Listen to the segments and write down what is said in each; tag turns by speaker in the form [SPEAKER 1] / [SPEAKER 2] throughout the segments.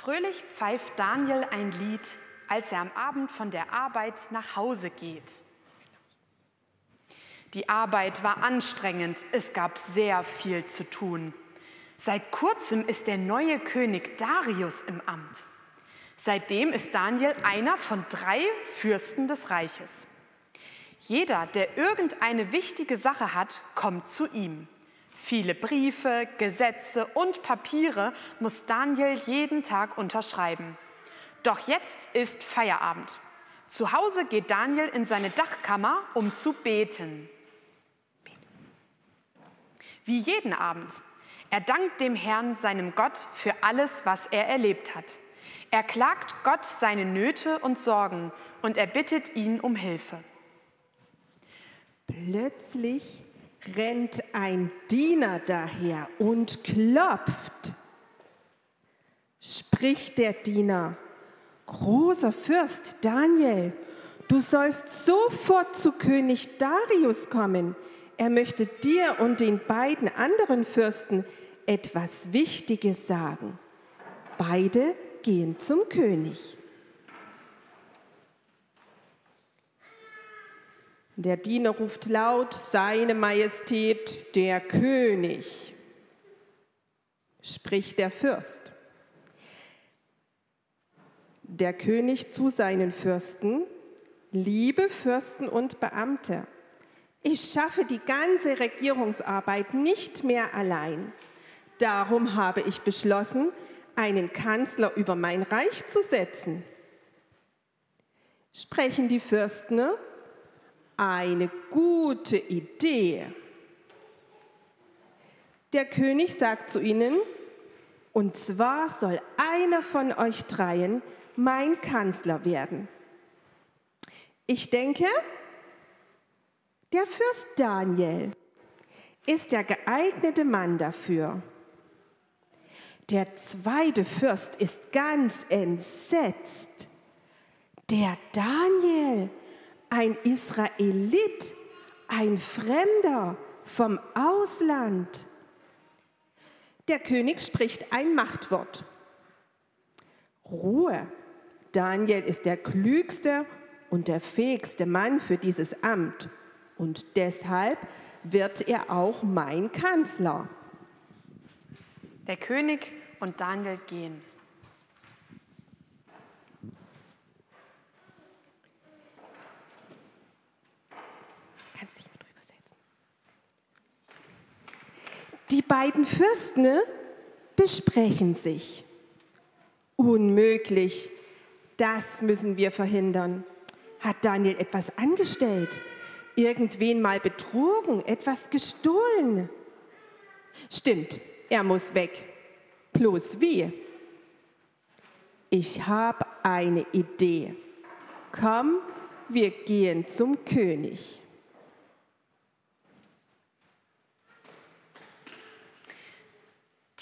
[SPEAKER 1] Fröhlich pfeift Daniel ein Lied, als er am Abend von der Arbeit nach Hause geht. Die Arbeit war anstrengend, es gab sehr viel zu tun. Seit kurzem ist der neue König Darius im Amt. Seitdem ist Daniel einer von drei Fürsten des Reiches. Jeder, der irgendeine wichtige Sache hat, kommt zu ihm. Viele Briefe, Gesetze und Papiere muss Daniel jeden Tag unterschreiben. Doch jetzt ist Feierabend. Zu Hause geht Daniel in seine Dachkammer, um zu beten. Wie jeden Abend. Er dankt dem Herrn, seinem Gott, für alles, was er erlebt hat. Er klagt Gott seine Nöte und Sorgen und er bittet ihn um Hilfe.
[SPEAKER 2] Plötzlich rennt ein Diener daher und klopft. Spricht der Diener, großer Fürst Daniel, du sollst sofort zu König Darius kommen er möchte dir und den beiden anderen Fürsten etwas Wichtiges sagen. Beide gehen zum König. Der Diener ruft laut, Seine Majestät, der König, spricht der Fürst. Der König zu seinen Fürsten, liebe Fürsten und Beamte, ich schaffe die ganze Regierungsarbeit nicht mehr allein. Darum habe ich beschlossen, einen Kanzler über mein Reich zu setzen. Sprechen die Fürsten? Eine gute Idee. Der König sagt zu ihnen, und zwar soll einer von euch dreien mein Kanzler werden. Ich denke, der Fürst Daniel ist der geeignete Mann dafür. Der zweite Fürst ist ganz entsetzt. Der Daniel, ein Israelit, ein Fremder vom Ausland. Der König spricht ein Machtwort. Ruhe. Daniel ist der klügste und der fähigste Mann für dieses Amt und deshalb wird er auch mein Kanzler.
[SPEAKER 1] Der König und Daniel gehen.
[SPEAKER 2] Kannst dich mal drüber setzen. Die beiden Fürsten besprechen sich. Unmöglich. Das müssen wir verhindern. Hat Daniel etwas angestellt? irgendwen mal betrogen, etwas gestohlen. Stimmt, er muss weg. Bloß wie? Ich habe eine Idee. Komm, wir gehen zum König.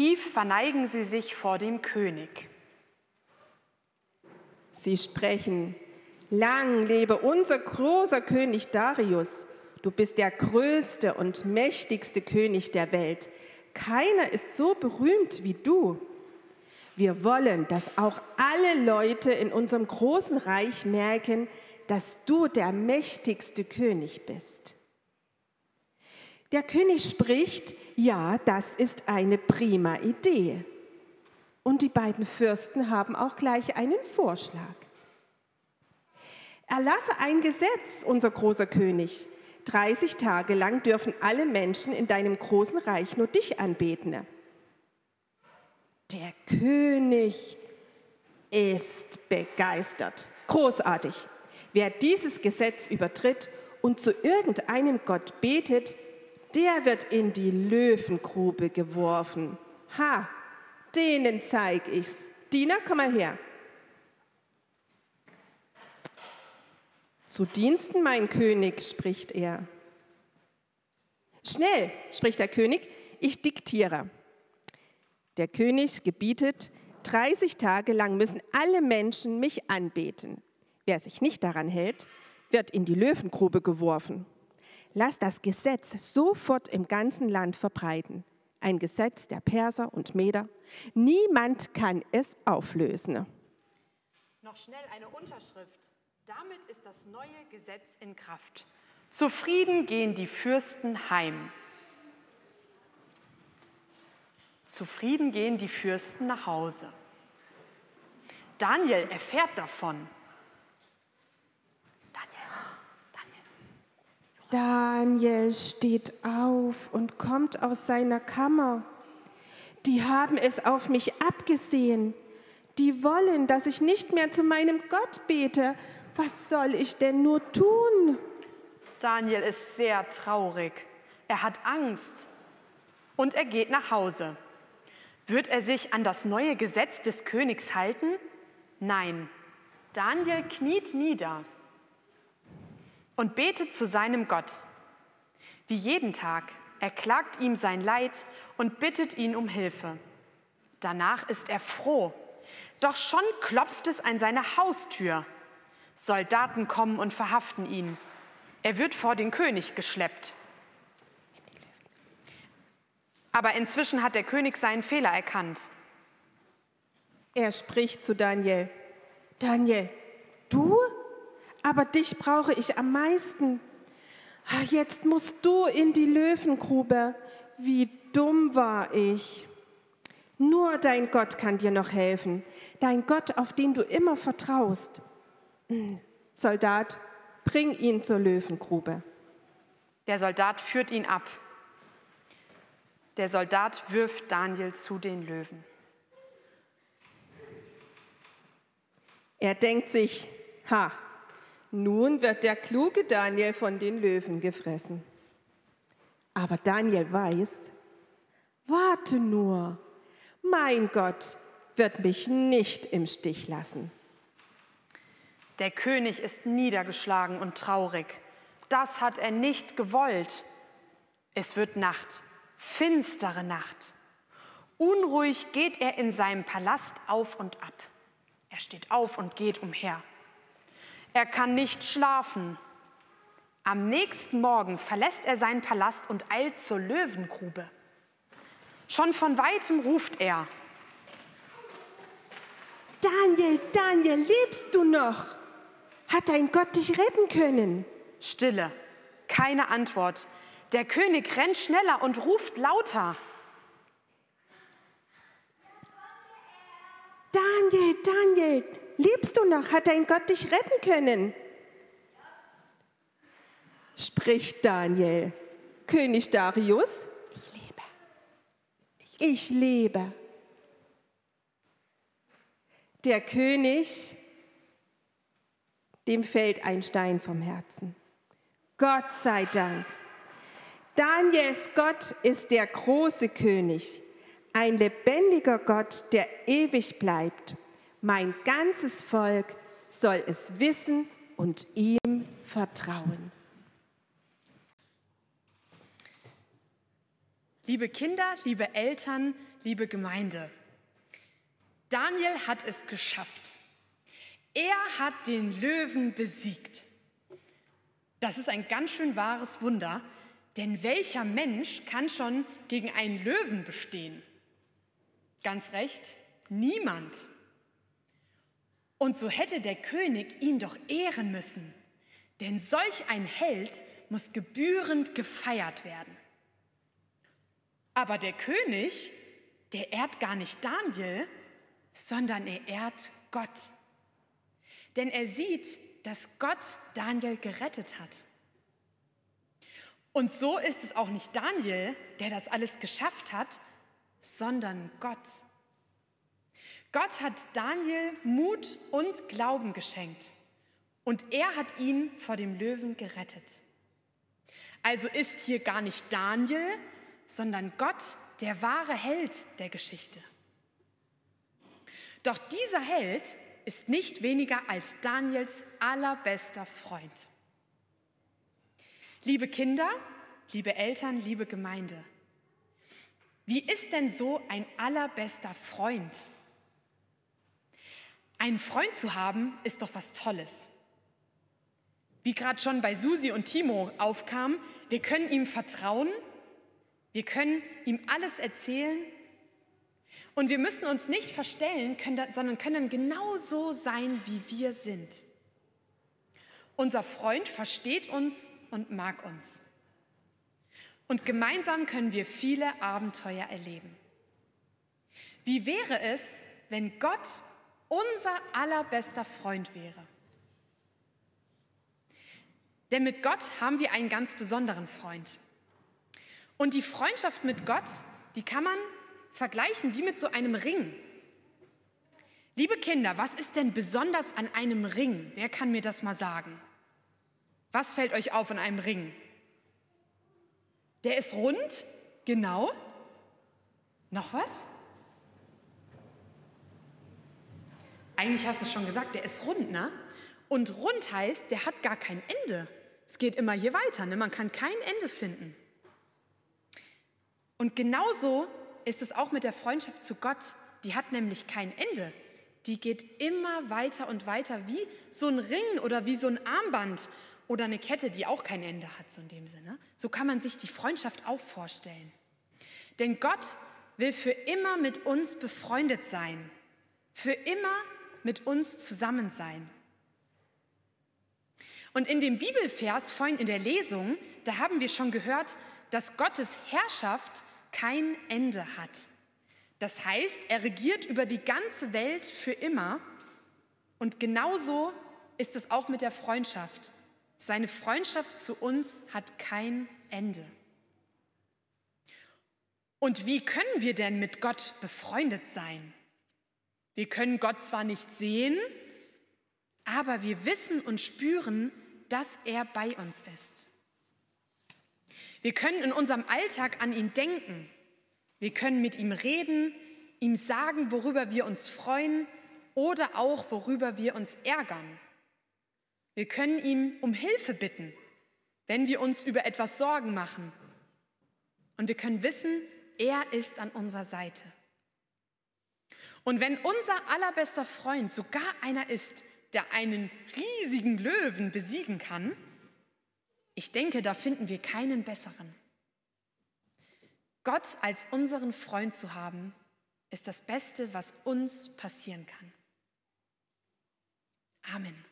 [SPEAKER 1] Tief verneigen sie sich vor dem König.
[SPEAKER 2] Sie sprechen, Lang lebe unser großer König Darius. Du bist der größte und mächtigste König der Welt. Keiner ist so berühmt wie du. Wir wollen, dass auch alle Leute in unserem großen Reich merken, dass du der mächtigste König bist. Der König spricht, ja, das ist eine prima Idee. Und die beiden Fürsten haben auch gleich einen Vorschlag. Erlasse ein Gesetz, unser großer König. 30 Tage lang dürfen alle Menschen in deinem großen Reich nur dich anbeten. Der König ist begeistert. Großartig. Wer dieses Gesetz übertritt und zu irgendeinem Gott betet, der wird in die Löwengrube geworfen. Ha, denen zeig ich's. Diener, komm mal her. Zu Diensten, mein König, spricht er. Schnell, spricht der König, ich diktiere. Der König gebietet, 30 Tage lang müssen alle Menschen mich anbeten. Wer sich nicht daran hält, wird in die Löwengrube geworfen. Lass das Gesetz sofort im ganzen Land verbreiten. ein Gesetz der Perser und Meder. Niemand kann es auflösen.
[SPEAKER 1] Noch schnell eine Unterschrift. Damit ist das neue Gesetz in Kraft. Zufrieden gehen die Fürsten heim. Zufrieden gehen die Fürsten nach Hause. Daniel erfährt davon.
[SPEAKER 2] Daniel steht auf und kommt aus seiner Kammer. Die haben es auf mich abgesehen. Die wollen, dass ich nicht mehr zu meinem Gott bete. Was soll ich denn nur tun?
[SPEAKER 1] Daniel ist sehr traurig. Er hat Angst und er geht nach Hause. Wird er sich an das neue Gesetz des Königs halten? Nein. Daniel kniet nieder und betet zu seinem Gott. Wie jeden Tag, er klagt ihm sein Leid und bittet ihn um Hilfe. Danach ist er froh. Doch schon klopft es an seine Haustür. Soldaten kommen und verhaften ihn. Er wird vor den König geschleppt. Aber inzwischen hat der König seinen Fehler erkannt.
[SPEAKER 2] Er spricht zu Daniel. Daniel, du aber dich brauche ich am meisten. Ah, jetzt musst du in die Löwengrube. Wie dumm war ich. Nur dein Gott kann dir noch helfen. Dein Gott, auf den du immer vertraust. Hm, Soldat, bring ihn zur Löwengrube.
[SPEAKER 1] Der Soldat führt ihn ab. Der Soldat wirft Daniel zu den Löwen.
[SPEAKER 2] Er denkt sich, ha, nun wird der kluge Daniel von den Löwen gefressen. Aber Daniel weiß, warte nur, mein Gott wird mich nicht im Stich lassen.
[SPEAKER 1] Der König ist niedergeschlagen und traurig. Das hat er nicht gewollt. Es wird Nacht, finstere Nacht. Unruhig geht er in seinem Palast auf und ab. Er steht auf und geht umher. Er kann nicht schlafen. Am nächsten Morgen verlässt er seinen Palast und eilt zur Löwengrube. Schon von weitem ruft er.
[SPEAKER 2] Daniel, Daniel, lebst du noch? Hat dein Gott dich retten können?
[SPEAKER 1] Stille, keine Antwort. Der König rennt schneller und ruft lauter.
[SPEAKER 2] Daniel, Daniel, Lebst du noch? Hat dein Gott dich retten können? Spricht Daniel. König Darius, ich lebe. Ich lebe. Der König, dem fällt ein Stein vom Herzen. Gott sei Dank. Daniels Gott ist der große König, ein lebendiger Gott, der ewig bleibt mein ganzes Volk soll es wissen und ihm vertrauen.
[SPEAKER 1] Liebe Kinder, liebe Eltern, liebe Gemeinde, Daniel hat es geschafft. Er hat den Löwen besiegt. Das ist ein ganz schön wahres Wunder, denn welcher Mensch kann schon gegen einen Löwen bestehen? Ganz recht, niemand. Und so hätte der König ihn doch ehren müssen, denn solch ein Held muss gebührend gefeiert werden. Aber der König, der ehrt gar nicht Daniel, sondern er ehrt Gott. Denn er sieht, dass Gott Daniel gerettet hat. Und so ist es auch nicht Daniel, der das alles geschafft hat, sondern Gott. Gott hat Daniel Mut und Glauben geschenkt und er hat ihn vor dem Löwen gerettet. Also ist hier gar nicht Daniel, sondern Gott der wahre Held der Geschichte. Doch dieser Held ist nicht weniger als Daniels allerbester Freund. Liebe Kinder, liebe Eltern, liebe Gemeinde, wie ist denn so ein allerbester Freund? Einen Freund zu haben, ist doch was Tolles. Wie gerade schon bei Susi und Timo aufkam, wir können ihm vertrauen, Wir können ihm alles erzählen und wir müssen uns nicht verstellen, können, sondern können genau so sein, wie wir sind. Unser Freund versteht uns und mag uns. Und gemeinsam können wir viele Abenteuer erleben. Wie wäre es, wenn Gott unser allerbester Freund wäre? Denn mit Gott haben wir einen ganz besonderen Freund. Und die Freundschaft mit Gott, die kann man vergleichen wie mit so einem Ring. Liebe Kinder, was ist denn besonders an einem Ring? Wer kann mir das mal sagen? Was fällt euch auf an einem Ring? Der ist rund, genau. Noch was? Eigentlich hast du es schon gesagt, der ist rund, ne? Und rund heißt, der hat gar kein Ende. Es geht immer hier weiter, ne? man kann kein Ende finden. Und genauso ist es auch mit der Freundschaft zu Gott. Die hat nämlich kein Ende. Die geht immer weiter und weiter, wie so ein Ring oder wie so ein Armband oder eine Kette, die auch kein Ende hat, so in dem Sinne. So kann man sich die Freundschaft auch vorstellen. Denn Gott will für immer mit uns befreundet sein, für immer mit uns zusammen sein. Und in dem Bibelvers vorhin in der Lesung, da haben wir schon gehört, dass Gottes Herrschaft kein Ende hat. Das heißt, er regiert über die ganze Welt für immer. Und genauso ist es auch mit der Freundschaft. Seine Freundschaft zu uns hat kein Ende. Und wie können wir denn mit Gott befreundet sein? Wir können Gott zwar nicht sehen, aber wir wissen und spüren, dass er bei uns ist. Wir können in unserem Alltag an ihn denken. Wir können mit ihm reden, ihm sagen, worüber wir uns freuen oder auch worüber wir uns ärgern. Wir können ihm um Hilfe bitten, wenn wir uns über etwas Sorgen machen. Und wir können wissen, er ist an unserer Seite. Und wenn unser allerbester Freund sogar einer ist, der einen riesigen Löwen besiegen kann, ich denke, da finden wir keinen besseren. Gott als unseren Freund zu haben, ist das Beste, was uns passieren kann. Amen.